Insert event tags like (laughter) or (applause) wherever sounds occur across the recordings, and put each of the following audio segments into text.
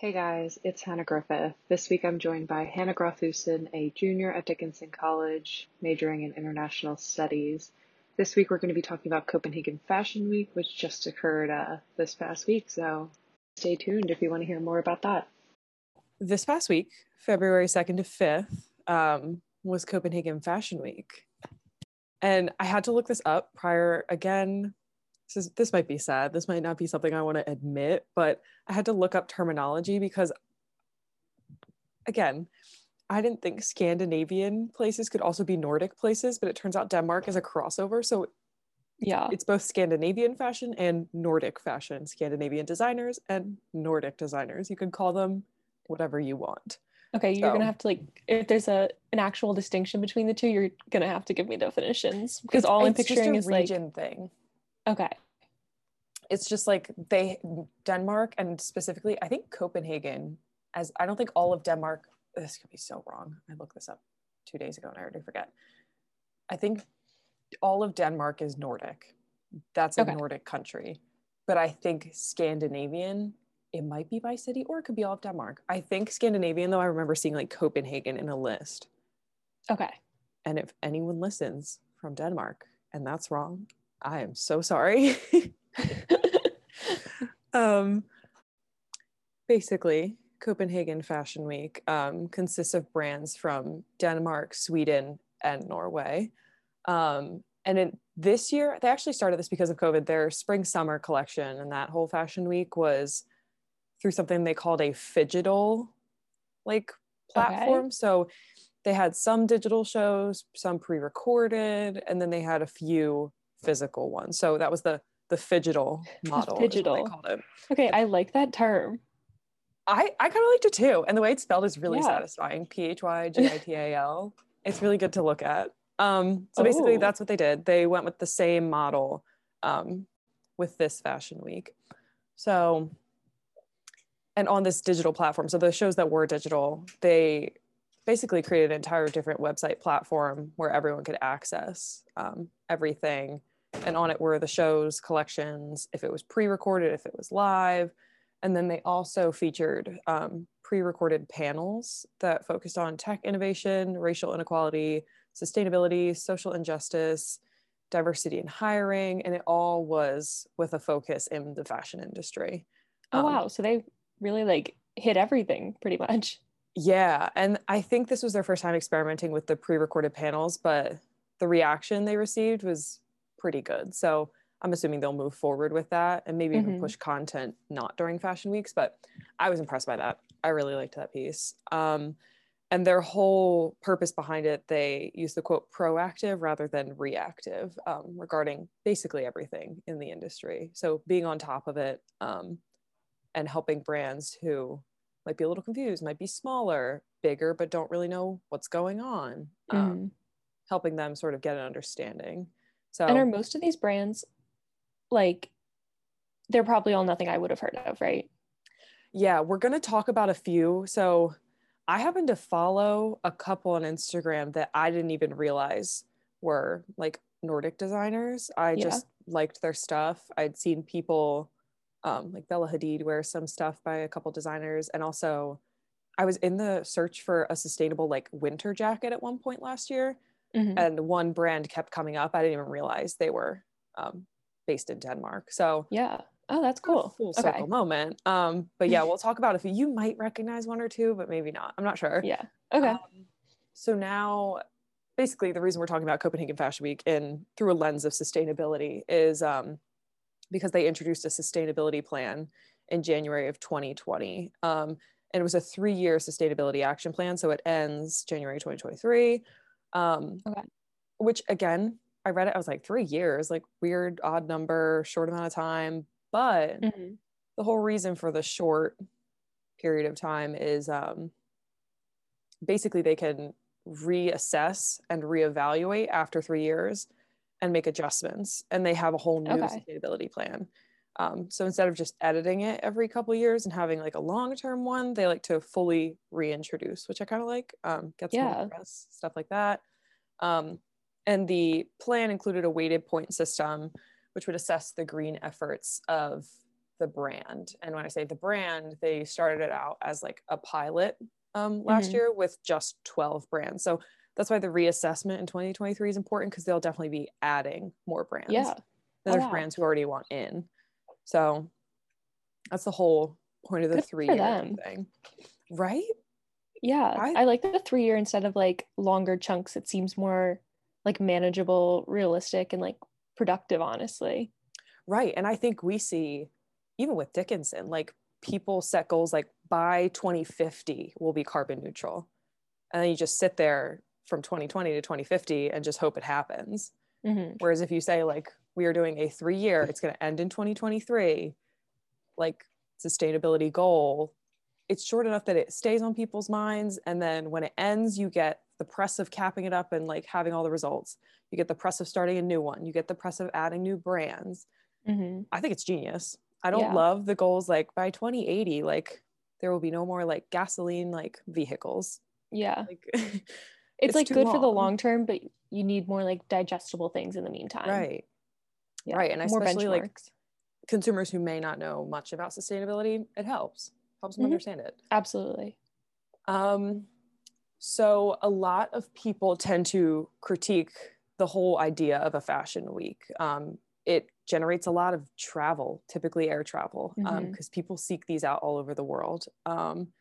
Hey guys, it's Hannah Griffith. This week I'm joined by Hannah Grothusen, a junior at Dickinson College, majoring in international studies. This week we're going to be talking about Copenhagen Fashion Week, which just occurred uh, this past week, so stay tuned if you want to hear more about that. This past week, February 2nd to 5th, um, was Copenhagen Fashion Week. And I had to look this up prior again this is this might be sad. This might not be something i want to admit but i had to look up terminology because again i didn't think scandinavian places could also be nordic places but it turns out denmark is a crossover. So yeah. it's both scandinavian fashion and nordic fashion scandinavian designers and nordic designers. You can call them whatever you want. Okay you're gonna have to like if there's a an actual distinction between the two you're gonna have to give me definitions because all i'm picturing is like region thing Okay. It's just like they Denmark and specifically I think Copenhagen as I don't think all of Denmark this could be so wrong. I looked this up 2 days ago and I already forget. I think all of Denmark is Nordic. That's a okay. Nordic country. But I think Scandinavian it might be by city or it could be all of Denmark. I think Scandinavian though I remember seeing like Copenhagen in a list. Okay. And if anyone listens from Denmark and that's wrong, I am so sorry. (laughs) um, basically, Copenhagen Fashion Week um, consists of brands from Denmark, Sweden, and Norway. Um, and in, this year, they actually started this because of COVID, their spring summer collection. And that whole fashion week was through something they called a phygital like platform. Okay. So they had some digital shows, some pre recorded, and then they had a few physical one. So that was the the phygital model. It. Okay, I like that term. I I kind of liked it too, and the way it's spelled is really yeah. satisfying. P H Y G I T A L. (laughs) It's really good to look at. Um, so basically, oh. that's what they did. They went with the same model um, with this fashion week. So, and on this digital platform, so the shows that were digital, they basically created an entire different website platform where everyone could access um, everything and on it were the shows collections if it was pre-recorded if it was live. And then they also featured um, pre-recorded panels that focused on tech innovation racial inequality sustainability social injustice diversity in hiring and it all was with a focus in the fashion industry. Oh um, wow so they really like hit everything pretty much. Yeah. And i think this was their first time experimenting with the pre-recorded panels but the reaction they received was pretty good. So I'm assuming they'll move forward with that and maybe mm-hmm. even push content not during fashion weeks. But I was impressed by that. I really liked that piece. Um, and their whole purpose behind it, they use the quote proactive rather than reactive um, regarding basically everything in the industry. So being on top of it um, and helping brands who might be a little confused, might be smaller, bigger, but don't really know what's going on, um, mm-hmm. helping them sort of get an understanding. So And are most of these brands like they're probably all nothing I would have heard of, right? Yeah, we're going to talk about a few. So I happen to follow a couple on Instagram that I didn't even realize were like Nordic designers. I yeah. just liked their stuff. I'd seen people um, like Bella Hadid wear some stuff by a couple designers. And also, I was in the search for a sustainable like winter jacket at one point last year mm-hmm. and one brand kept coming up. I didn't even realize they were um, based in Denmark. So yeah. Oh, that's cool. Full circle okay. moment. Um, but yeah, we'll talk about if you might recognize one or two, but maybe not. I'm not sure. Yeah. Okay. Um, so now, basically, the reason we're talking about Copenhagen Fashion Week in through a lens of sustainability is um, because they introduced a sustainability plan in January of 2020. Um, and it was a three-year sustainability action plan. So it ends January 2023. Um, okay. Which again, I read it, I was like, three years, like weird, odd number, short amount of time. But mm-hmm. the whole reason for the short period of time is um, basically they can reassess and reevaluate after three years and make adjustments. And they have a whole new okay. sustainability plan. Um, so instead of just editing it every couple years and having like a long term one, they like to fully reintroduce, which I kind of like. Um, get some yeah. press, stuff like that. Um, and the plan included a weighted point system, which would assess the green efforts of the brand. And when I say the brand, they started it out as like a pilot um, last Mhm. year with just 12 brands. So that's why the reassessment in 2023 is important because they'll definitely be adding more brands. Yeah. Oh, there's wow. brands who already want in. So that's the whole point of the Good three year thing. Right? Yeah, I- I, like the three year instead of like longer chunks. It seems more like manageable, realistic, and like productive, honestly. Right. And I think we see, even with Dickinson, like people set goals like by 2050 we'll be carbon neutral. And then you just sit there from 2020 to 2050 and just hope it happens. hmm Whereas if you say like we are doing a three year, it's going to end in 2023, like sustainability goal, it's short enough that it stays on people's minds. And then when it ends, you get the press of capping it up and like having all the results. You get the press of starting a new one. You get the press of adding new brands. hmm I think it's genius. I don't Yeah. love the goals like by 2080, like there will be no more like gasoline like vehicles. Yeah, Like (laughs) it's, It's like good for the long. long term, but you need more like digestible things in the meantime. right. Yeah. Right. And especially like consumers who may not know much about sustainability, it helps. Helps them Mhm. understand it. Absolutely. Um, so a lot of people tend to critique the whole idea of a fashion week. Um, it generates a lot of travel, typically air travel, because people seek these out all over the world. Um,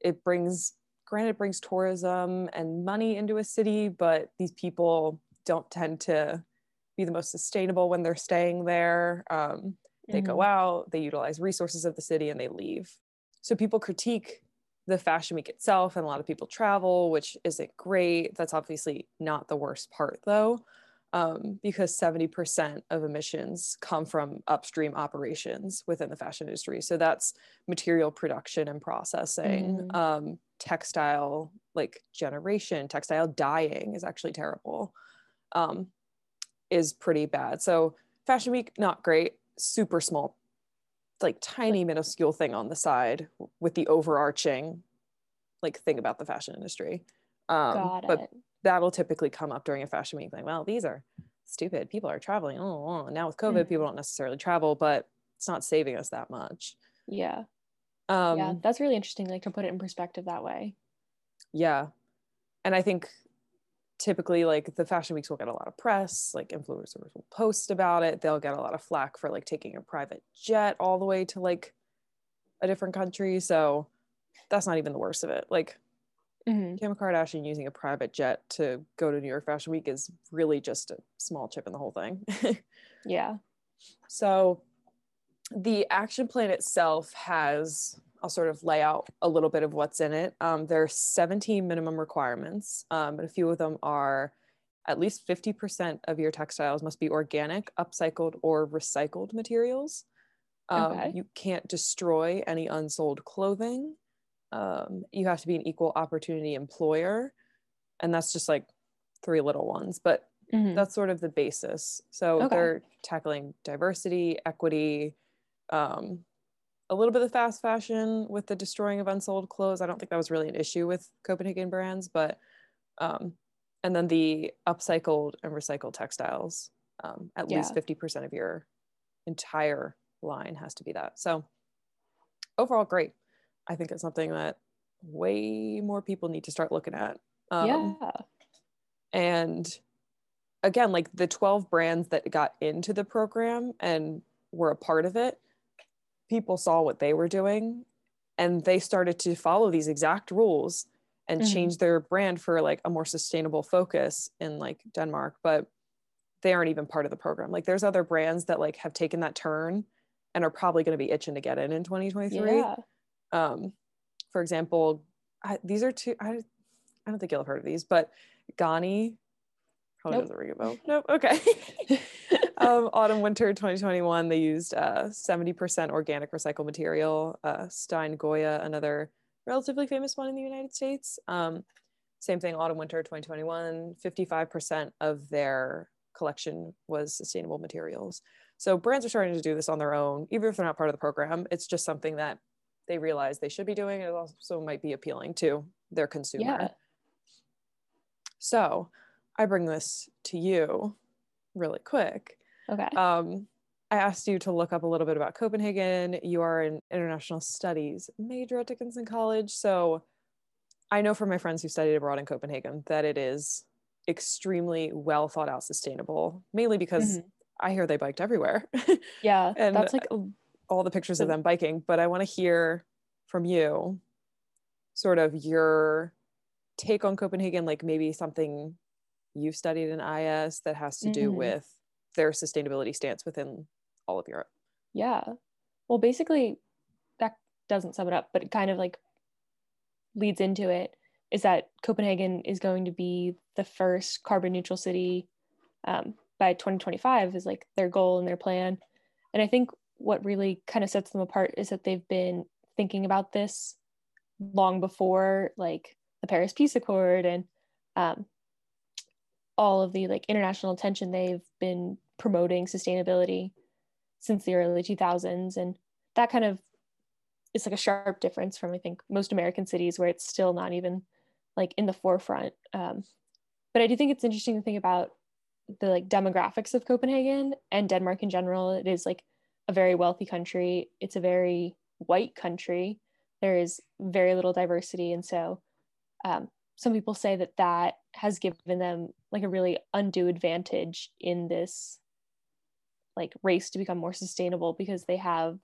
it brings, granted, it brings tourism and money into a city, but these people don't tend to be the most sustainable when they're staying there. Um, they go Mhm. out, they utilize resources of the city, and they leave. So people critique the fashion week itself, and a lot of people travel, which isn't great. That's obviously not the worst part, though, um, because 70% of emissions come from upstream operations within the fashion industry. So that's material production and processing, Mhm. um, textile like generation, textile dyeing is actually terrible. Um, is pretty bad. So Fashion Week, not great. Super small, like tiny minuscule thing on the side with the overarching like thing about the fashion industry. Um, Got but it. that'll typically come up during a fashion week. Like, well, these are stupid. People are traveling. Oh, oh. now with COVID, Mhm. people don't necessarily travel, but it's not saving us that much. Yeah. Um, yeah. That's really interesting. Like to put it in perspective that way. yeah and i think typically like the fashion weeks will get a lot of press like influencers will post about it they'll get a lot of flack for like taking a private jet all the way to like a different country so that's not even the worst of it like Mhm. kim kardashian using a private jet to go to new york fashion week is really just a small chip in the whole thing (laughs) Yeah. So the action plan itself has, I'll sort of lay out a little bit of what's in it. Um, there are 17 minimum requirements, um, and a few of them are at least 50% of your textiles must be organic, upcycled, or recycled materials. Um, Okay. You can't destroy any unsold clothing. Um, you have to be an equal opportunity employer. And that's just like three little ones. But Mhm. that's sort of the basis. So Okay. they're tackling diversity, equity, um, a little bit of fast fashion with the destroying of unsold clothes. I don't think that was really an issue with Copenhagen brands, but um, and then the upcycled and recycled textiles. Um, at least fifty percent of your entire line has to be that. So overall, great. I think it's something that way more people need to start looking at. Um, yeah. and again like the 12 brands that got into the program and were a part of it people saw what they were doing and they started to follow these exact rules and Mhm. change their brand for like a more sustainable focus in like Denmark but they aren't even part of the program like there's other brands that like have taken that turn and are probably going to be itching to get in in 2023 Yeah. um, for example, I, these are two. I, I don't think you'll have heard of these, but Ganni probably Nope. doesn't ring a bell. Nope. Okay. (laughs) um, autumn winter 2021, they used uh, 70% organic recycled material. Uh, Stine Goya, another relatively famous one in the United States. Um, same thing, autumn winter 2021, 55% of their collection was sustainable materials. So brands are starting to do this on their own, even if they're not part of the program. It's just something that they realize they should be doing. It also might be appealing to their consumer. Yeah. So I bring this to you really quick. Okay. Um, I asked you to look up a little bit about Copenhagen. You are an international studies major at Dickinson College. So I know from my friends who studied abroad in Copenhagen that it is extremely well thought out sustainable, mainly because mm-hmm. I hear they biked everywhere. (laughs) Yeah. and that's like all the pictures of them biking. But I want to hear from you sort of your take on Copenhagen, like maybe something you studied in IS that has to do mm-hmm. with their sustainability stance within all of Europe. Yeah. Well, basically, that doesn't sum it up, but it kind of like leads into it is that Copenhagen is going to be the first carbon neutral city um, by 2025 is like their goal and their plan. And I think what really kind of sets them apart is that they've been thinking about this long before like the Paris Peace Accord and um, all of the like international attention they've been promoting sustainability since the early 2000s and that kind of is like a sharp difference from i think most american cities where it's still not even like in the forefront. Um, but i do think it's interesting to think about the like demographics of copenhagen and denmark in general. It is like a very wealthy country. It's a very white country. There is very little diversity. And so um, some people say that that has given them like a really undue advantage in this like race to become more sustainable because they have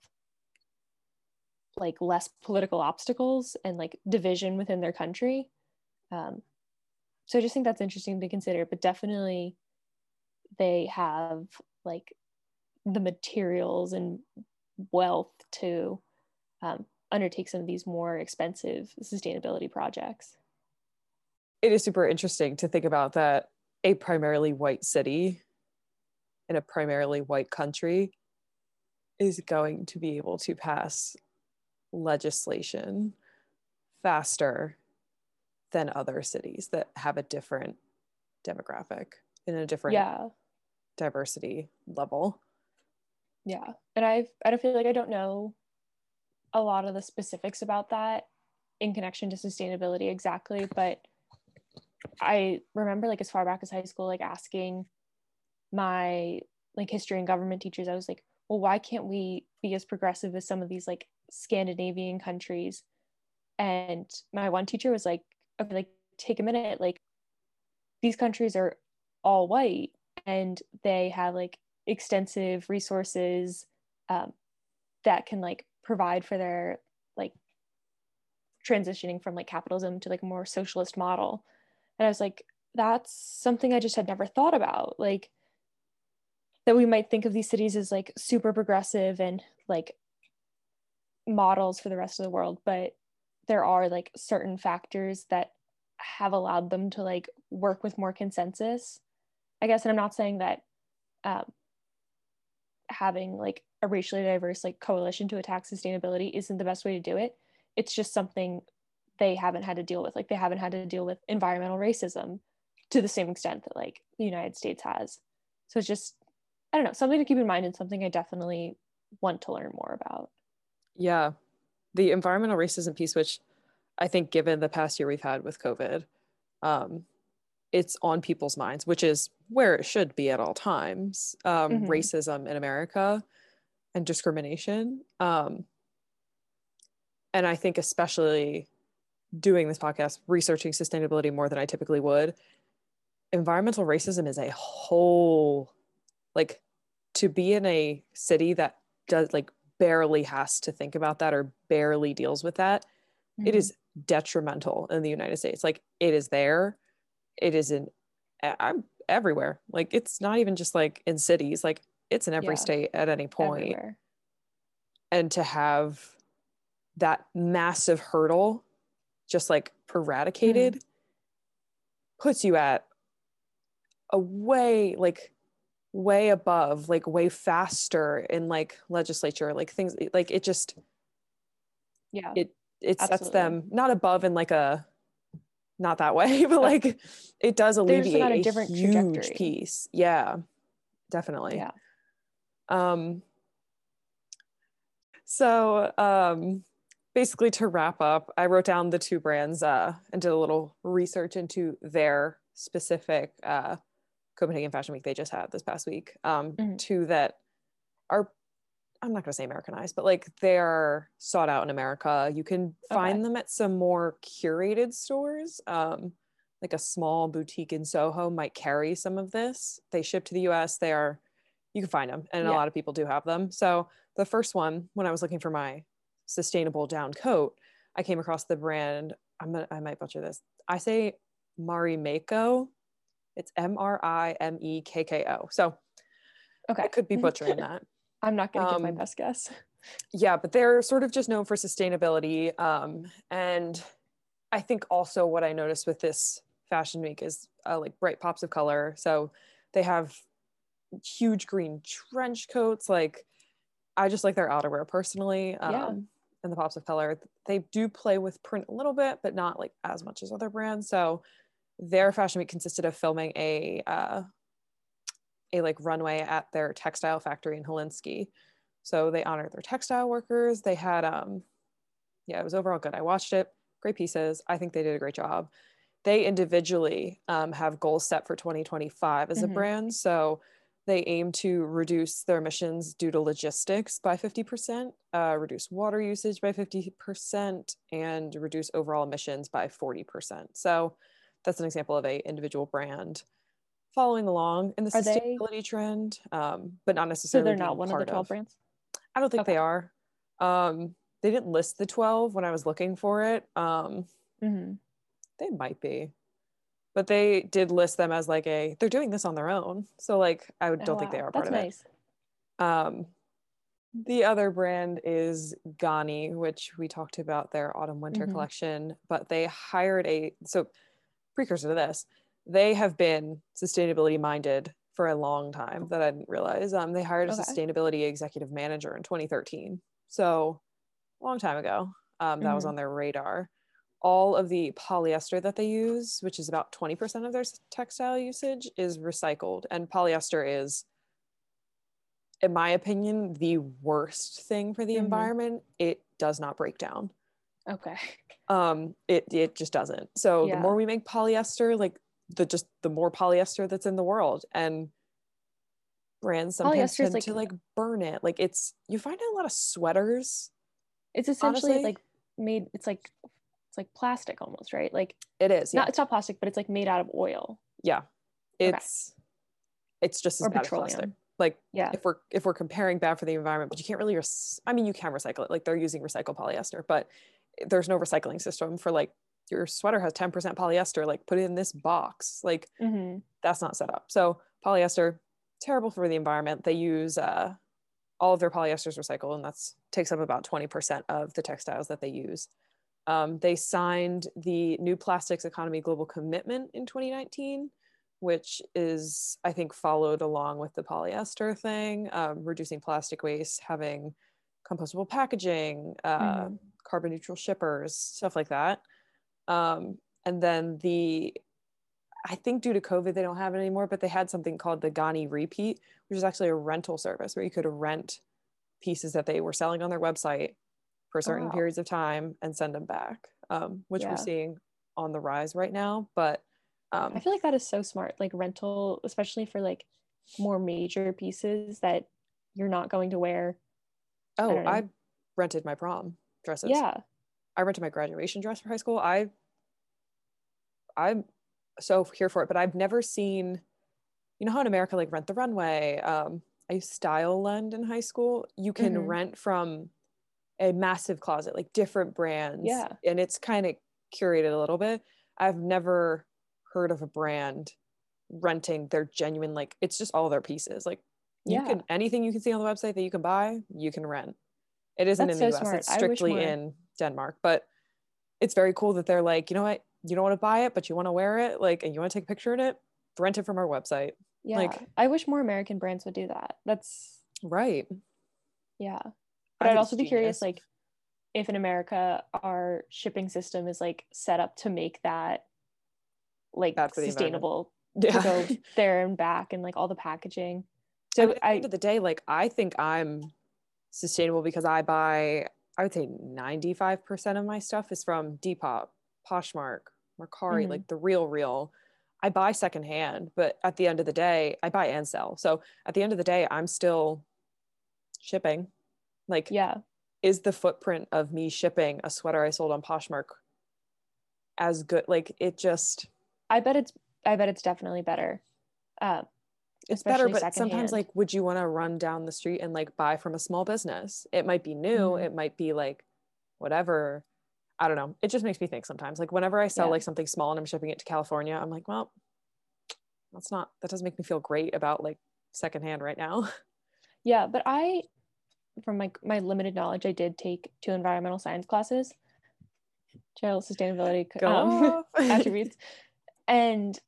like less political obstacles and like division within their country. Um, so i just think that's interesting to consider but definitely they have like the materials and wealth to um, undertake some of these more expensive sustainability projects. It is super interesting to think about that a primarily white city in a primarily white country is going to be able to pass legislation faster than other cities that have a different demographic in a different yeah. diversity level. Yeah. And I've I don't feel like I don't know a lot of the specifics about that in connection to sustainability exactly, but I remember like as far back as high school, like asking my like history and government teachers, I was like, well, why can't we be as progressive as some of these like Scandinavian countries? And my one teacher was like, okay, like take a minute, like these countries are all white and they have like extensive resources um, that can like provide for their like transitioning from like capitalism to like a more socialist model and I was like, that's something I just had never thought about. Like, that we might think of these cities as like super progressive and like models for the rest of the world, but there are like certain factors that have allowed them to like work with more consensus, I guess. And I'm not saying that um, having like a racially diverse like coalition to attack sustainability isn't the best way to do it. It's just something they haven't had to deal with like they haven't had to deal with environmental racism to the same extent that like the united states has so it's just i don't know something to keep in mind and something i definitely want to learn more about yeah the environmental racism piece which i think given the past year we've had with covid um, it's on people's minds which is where it should be at all times um, mm-hmm. racism in america and discrimination um, and i think especially doing this podcast, researching sustainability more than I typically would, environmental racism is a whole, like, to be in a city that does, like, barely has to think about that or barely deals with that, mm-hmm. it is detrimental in the United States. Like, it is there, it is in, I'm everywhere. Like, it's not even just like in cities, like, it's in every yeah. state at any point. Everywhere. And to have that massive hurdle just like eradicated mm. puts you at a way like way above like way faster in like legislature like things like it just yeah. it it Absolutely. sets them not above in like a not that way (laughs) but like it does alleviate a, a different huge trajectory. piece. Yeah. Definitely. Yeah. Um so um basically to wrap up, I wrote down the two brands uh, and did a little research into their specific uh, Copenhagen Fashion Week they just had this past week. Um, mm-hmm. Two that are I'm not going to say Americanized, but like they're sought out in America. You can find Okay. them at some more curated stores. Um, like a small boutique in Soho might carry some of this. They ship to the US. They are, you can find them, and a lot of people do have them. So the first one, when I was looking for my sustainable down coat, I came across the brand. I'm gonna, I might butcher this. I say Marimekko. It's M R I M E K K O. So Okay. I could be butchering (laughs) that. I'm not going to give my Um, best guess. yeah but they're sort of just known for sustainability um, and i think also what i noticed with this fashion week is uh, like bright pops of color so they have huge green trench coats like i just like their outerwear personally um, Yeah. and the pops of color they do play with print a little bit but not like as much as other brands so their fashion week consisted of filming a uh, a like runway at their textile factory in Helsinki. So they honored their textile workers. They had um yeah, it was overall good. I watched it. Great pieces. I think they did a great job. They individually um, have goals set for 2025 as a Mhm. brand. So they aim to reduce their emissions due to logistics by 50%, uh, reduce water usage by 50%, and reduce overall emissions by 40%. So that's an example of a individual brand following along in the Are they- sustainability trend, um, but not necessarily. So they're not one of the part 12 brands? I don't think Okay. they are. Um, they didn't list the 12 when I was looking for it. Um, hmm they might be, but they did list them as like a, they're doing this on their own. So like, I don't think they are part Oh, That's of nice. it. Um, the other brand is Ganni, which we talked about their autumn winter Mhm. collection, but they hired a, so precursor to this, they have been sustainability minded for a long time that I didn't realize. Um, they hired a Okay. sustainability executive manager in 2013. So a long time ago, um, that was Mhm. on their radar. All of the polyester that they use, which is about 20% of their textile usage, is recycled. And polyester is, in my opinion, the worst thing for the Mhm. environment. It does not break down Okay. um it it just doesn't so the more we make polyester like the just the more polyester that's in the world and brands sometimes tend like- to like burn it like it's you find a lot of sweaters It's essentially Honestly- like made, it's like, it's like plastic almost, right? Like, it is yeah not, it's not plastic, but it's like made out of oil yeah Okay. it's it's just as or bad as plastic petroleum. like Yeah. if we're if we're comparing bad for the environment but you can't really res- i mean you can recycle it like they're using recycled polyester but there's no recycling system for like your sweater has 10% polyester like put it in this box like hmm that's not set up. So polyester, terrible for the environment. They use uh, all of their polyesters recycled, and that's takes up about 20% of the textiles that they use. Um, they signed the New Plastics Economy Global Commitment in 2019, which is, I think, followed along with the polyester thing, um, reducing plastic waste, having compostable packaging, uh, Mhm. Carbon neutral shippers, stuff like that. Um, and then the I think due to COVID, they don't have it anymore, but they had something called the Ganni Repeat, which is actually a rental service where you could rent pieces that they were selling on their website for certain wow. periods of time and send them back, um, which Yeah. we're seeing on the rise right now. But um, I feel like that is so smart. Like rental, especially for like more major pieces that you're not going to wear. oh, don't. I rented my prom dresses. Yeah. I rented my graduation dress for high school. I I'm so here for it, but I've never seen you know how in America like rent the runway. Um I style lend in high school. You can Mhm. rent from a massive closet, like different brands. Yeah. And it's kind of curated a little bit. I've never heard of a brand renting their genuine like it's just all their pieces. Like you Yeah. can anything you can see on the website that you can buy, you can rent. It isn't That's in the so US. smart. It's strictly in Denmark, but it's very cool that they're like, you know what, you don't want to buy it, but you want to wear it, like, and you want to take a picture in it, rent it from our website. Yeah. Like- I wish more American brands would do that. That's Right. yeah. But I'd also be curious, like, if in America our shipping system is like set up to make that like sustainable (laughs) yeah. to go there and back and like all the packaging. So So at the end of the day, like I think I'm sustainable because I buy, I would say 95% of my stuff is from Depop, Poshmark, Mercari, Mhm. like the real, real. I buy secondhand, but at the end of the day, I buy and sell. So at the end of the day, I'm still shipping. Like, yeah is the footprint of me shipping a sweater I sold on Poshmark as good? Like, it just i bet it's i bet it's definitely better uh, it's better, but sometimes like, would you want to run down the street and like buy from a small business? It might be new. Mhm. It might be like whatever. I don't know. It just makes me think sometimes. Like whenever I sell Yeah. like something small and I'm shipping it to California, I'm like, well, that's not that doesn't make me feel great about like secondhand right now. (laughs) Yeah, but I, from my my limited knowledge, I did take two environmental science classes, child sustainability um, (laughs) (laughs) attributes, and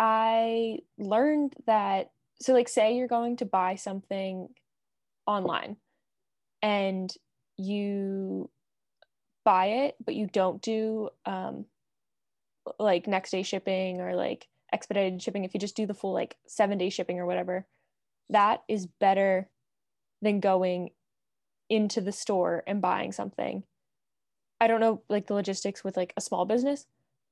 I learned that so like say you're going to buy something online, and you buy it, but you don't do um, like next day shipping or like expedited shipping. If you just do the full like seven day shipping or whatever, that is better than going into the store and buying something. I don't know like the logistics with like a small business.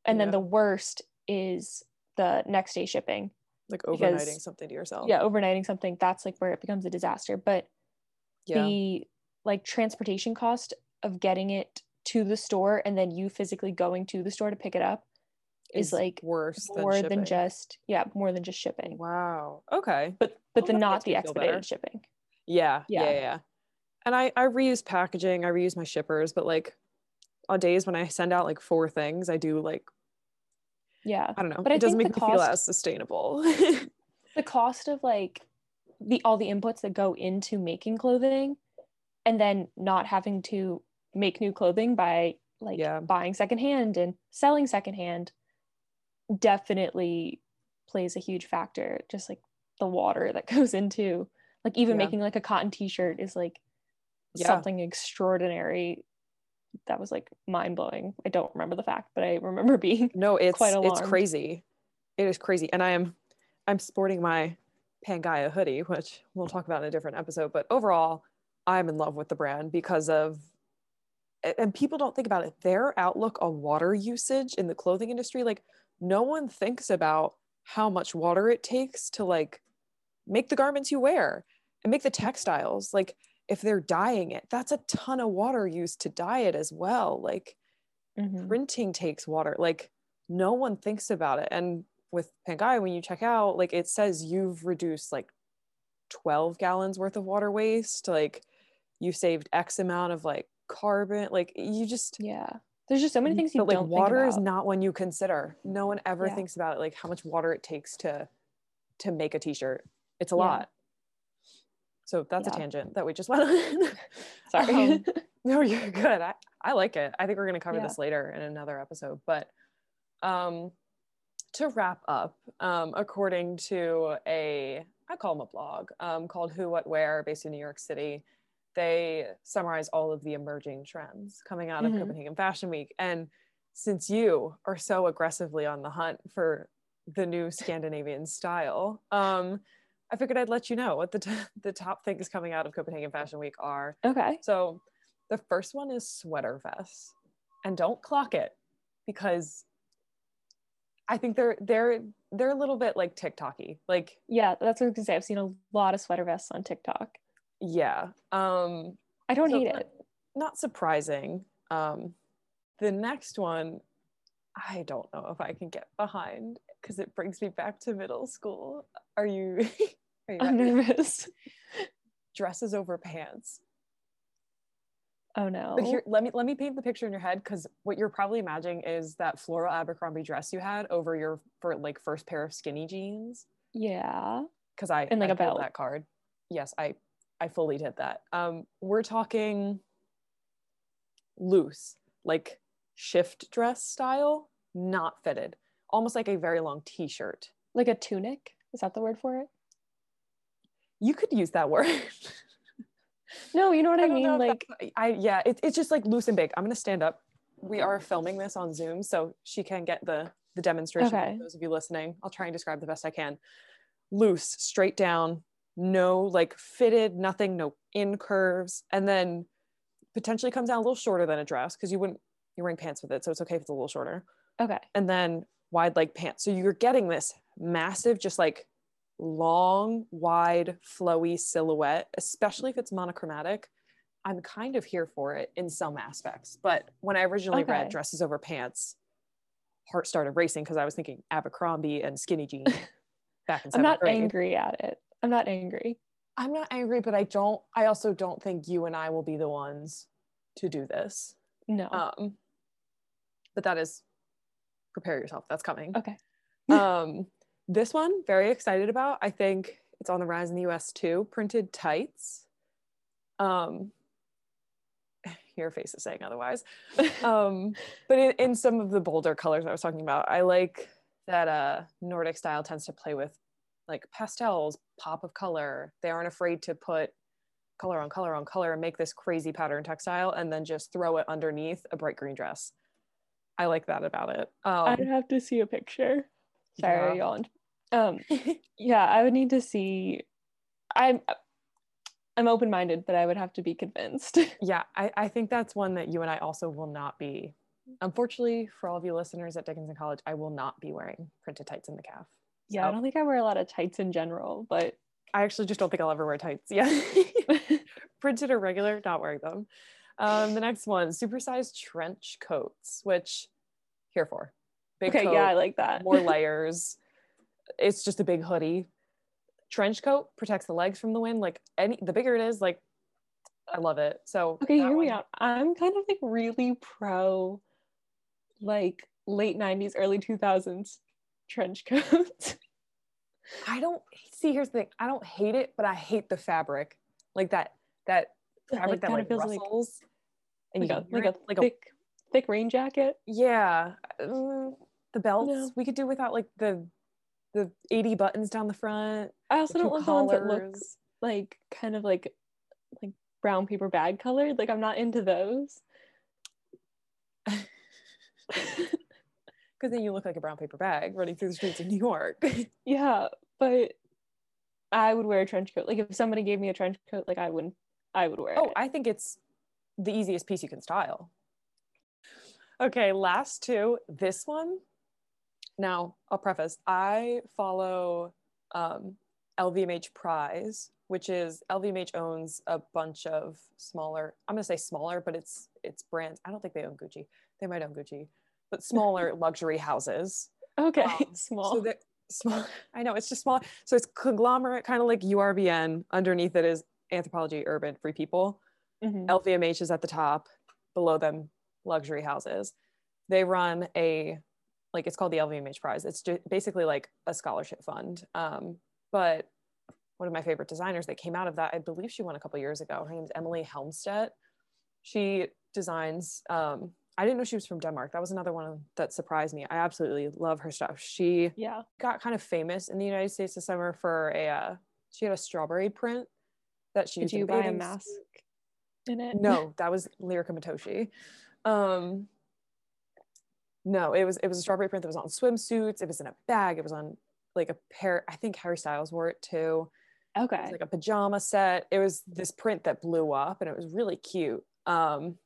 And then the worst is the next day shipping. like because- overnighting something to yourself. Yeah, overnighting something, that's like where it becomes a disaster. But Yeah. the like transportation cost of getting it to the store and then you physically going to the store to pick it up is, like worse than more than shipping. just yeah, more than just shipping. Wow. Okay. But but Well, the not the me feel better. expedited shipping. Yeah, yeah, Yeah. yeah, yeah. And I I reuse packaging, I reuse my shippers, but like on days when I send out like four things, I do like Yeah. I don't know. But I it doesn't make me feel as sustainable. (laughs) the cost of like the all the inputs that go into making clothing and then not having to make new clothing by like Yeah. buying secondhand and selling secondhand definitely plays a huge factor just like the water that (laughs) goes into like even Yeah. making like a cotton t-shirt is like Yeah. something extraordinary that was like mind-blowing i don't remember the fact but i remember (laughs) being no, it's Quite it's crazy. It is crazy. And I am I'm sporting my Pangaia hoodie, which we'll talk about in a different episode. But overall, I'm in love with the brand because of and people don't think about it. Their outlook on water usage in the clothing industry, like no one thinks about how much water it takes to like make the garments you wear and make the textiles. Like if they're dyeing it, that's a ton of water used to dye it as well. Like Mhm. printing takes water. Like no one thinks about it. And with Pangai, when you check out, like it says you've reduced like 12 gallons worth of water waste. Like you saved X amount of like carbon. Like you just yeah there's just so many things you but like water is not one you consider. No one ever Yeah. thinks about it, like how much water it takes to to make a t-shirt. It's a Yeah. lot. So that's Yeah. a tangent that we just went on. (laughs) (laughs) sorry Um, (laughs) no, you're good. I, I like it. I think we're going to cover Yeah. this later in another episode. But um, to wrap up, um, according to a, I call them a blog um, called Who, What, Wear, based in New York City, they summarize all of the emerging trends coming out of Mhm. Copenhagen Fashion Week. And since you are so aggressively on the hunt for the new Scandinavian style, um, I figured I'd let you know what the, t- (laughs) the top things coming out of Copenhagen Fashion Week are. okay So the first one is sweater vests. And don't clock it because I think they're they're they're a little bit like TikToky. Like, Yeah, that's what I was gonna say. I've seen a lot of sweater vests on TikTok. yeah. Um I don't So hate not- it. not surprising. Um the next one I don't know if I can get behind because it brings me back to middle school. Are you (laughs) are you I'm nervous. dresses over pants? Oh no. But here, let me let me paint the picture in your head because what you're probably imagining is that floral Abercrombie dress you had over your for like first pair of skinny jeans. yeah. Because I And, like, I a belt. that card. Yes, I I fully did that. Um, we're talking loose, like shift dress style, not fitted, almost like a very long t-shirt. Like a tunic. Is that the word for it? You could use that word. (laughs) No, you know what I, don't mean? Like I yeah, it, it's just like loose and big. I'm gonna stand up. We are filming this on Zoom, so she can get the the demonstration. Okay. For those of you listening, I'll try and describe the best I can. Loose, straight down, no like fitted, nothing, no in curves, and then potentially comes down a little shorter than a dress because you wouldn't you're wearing pants with it, so it's okay if it's a little shorter. okay. And then wide leg pants. So you're getting this massive, just like long, wide, flowy silhouette, especially if it's monochromatic, I'm kind of here for it in some aspects. But when I originally Okay. read dresses over pants, heart started racing because I was thinking Abercrombie and skinny jeans (laughs) back in I'm not grade. angry at it. I'm not angry. I'm not angry, but I don't. I also don't think you and I will be the ones to do this. No. Um, but that is prepare yourself. That's coming. okay. (laughs) um, this one very excited about. I think it's on the rise in the U.S. too. Printed tights. Um, (laughs) your face is saying otherwise. (laughs) Um, but in, in some of the bolder colors I was talking about, I like that uh, Nordic style tends to play with like pastels, pop of color. They aren't afraid to put color on color on color and make this crazy pattern textile and then just throw it underneath a bright green dress. I like that about it. I'd Um, have to see a picture. Sorry, I yeah. yawned. Um, (laughs) yeah, I would need to see. I'm I'm open minded, but I would have to be convinced. (laughs) yeah, I, I think that's one that you and I also will not be. Unfortunately, for all of you listeners at Dickinson College, I will not be wearing printed tights in the calf. yeah, I don't think I wear a lot of tights in general, but I actually just don't think I'll ever wear tights. (laughs) Yeah. Printed or regular, not wearing them. Um, the next one, supersized trench coats, which here for. Big okay, coat, yeah, I like that. more (laughs) layers. It's just a big hoodie. Trench coat protects the legs from the wind. Like any the bigger it is, like I love it. So okay, hear me out. I'm kind of like really pro, like late '90s, early 2000s trench (laughs) coats. I don't see here's the thing. I don't hate it, but I hate the fabric. Like that that fabric that like feels like- and like you a like a like a thick thick rain jacket. Yeah, mm, the belts No. we could do without like the the 80 buttons down the front. I also don't love the ones that look like kind of like like brown paper bag colored. Like I'm not into those. (laughs) Because then you look like a brown paper bag running through the streets of New York. (laughs) Yeah, but I would wear a trench coat. Like if somebody gave me a trench coat, like I wouldn't I would wear oh, it. I think it's the easiest piece you can style. Okay, last two. This one. Now, I'll preface I follow um, LVMH Prize, which is LVMH owns a bunch of smaller, I'm going to say smaller, but it's it's brands. I don't think they own Gucci. They might own Gucci, but smaller (laughs) luxury houses. okay, Um, (laughs) small. So they're small. I know it's just small. So it's conglomerate, kind of like URBN. Underneath it is Anthropologie Urban Free People. Mhm. LVMH is at the top. Below them, luxury houses. They run a like it's called the LVMH Prize. It's just basically like a scholarship fund. Um, but one of my favorite designers that came out of that, I believe she won a couple years ago. Her name's Emilie Helmstedt. She designs. Um, I didn't know she was from Denmark. That was another one that surprised me. I absolutely love her stuff. She yeah. got kind of famous in the United States this summer for a. Uh, she had a strawberry print that she Did you buy a mask. In it? (laughs) No, that was Lirika Matoshi. Um, no, it was it was a strawberry print that was on swimsuits. It was in a bag. It was on like a pair. I think Harry Styles wore it too. It Okay. was like a pajama set. It was this print that blew up, and it was really cute. Um,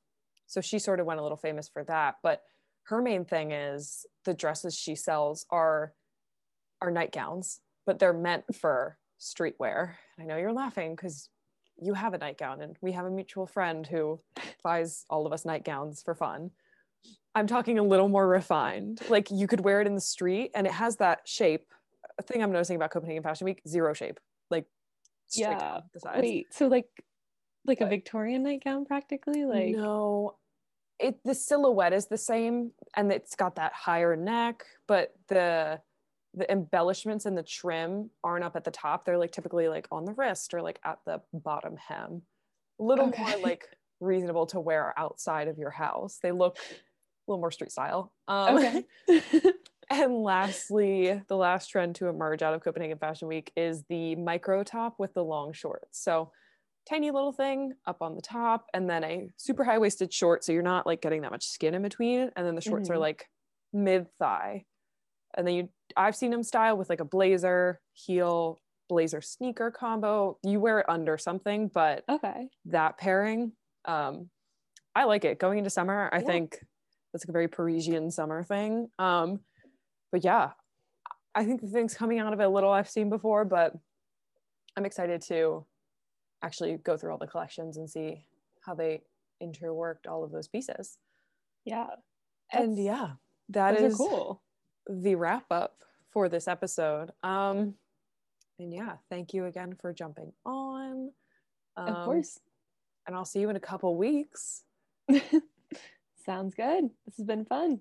so she sort of went a little famous for that. But her main thing is the dresses she sells are are nightgowns, but they're meant for streetwear. I know you're laughing because you have a nightgown, and we have a mutual friend who buys all of us nightgowns for fun. I'm talking a little more refined. Like you could wear it in the street, and it has that shape. A thing I'm noticing about Copenhagen Fashion Week: zero shape, like Yeah. Wait, so like like a Victorian nightgown practically? Like no, it the silhouette is the same, and it's got that higher neck, but the the embellishments and the trim aren't up at the top. They're like typically like on the wrist or like at the bottom hem. A little more like reasonable to wear outside of your house. They look a little more street style. Um, okay. (laughs) And lastly, the last trend to emerge out of Copenhagen Fashion Week is the micro top with the long shorts. So, tiny little thing up on the top, and then a super high waisted short. So, you're not like getting that much skin in between. And then the shorts are Mhm. like mid thigh. And then you, I've seen him style with like a blazer, heel, blazer sneaker combo. You wear it under something, but okay. that pairing, um, I like it. Going into summer, I Yeah. think that's like a very Parisian summer thing. Um, but yeah, I think the things coming out of it a little I've seen before, but I'm excited to actually go through all the collections and see how they interworked all of those pieces. Yeah. And yeah, that is cool. The wrap up for this episode. Um, and yeah, thank you again for jumping on. Of Um, course. And I'll see you in a couple weeks. (laughs) Sounds good. This has been fun.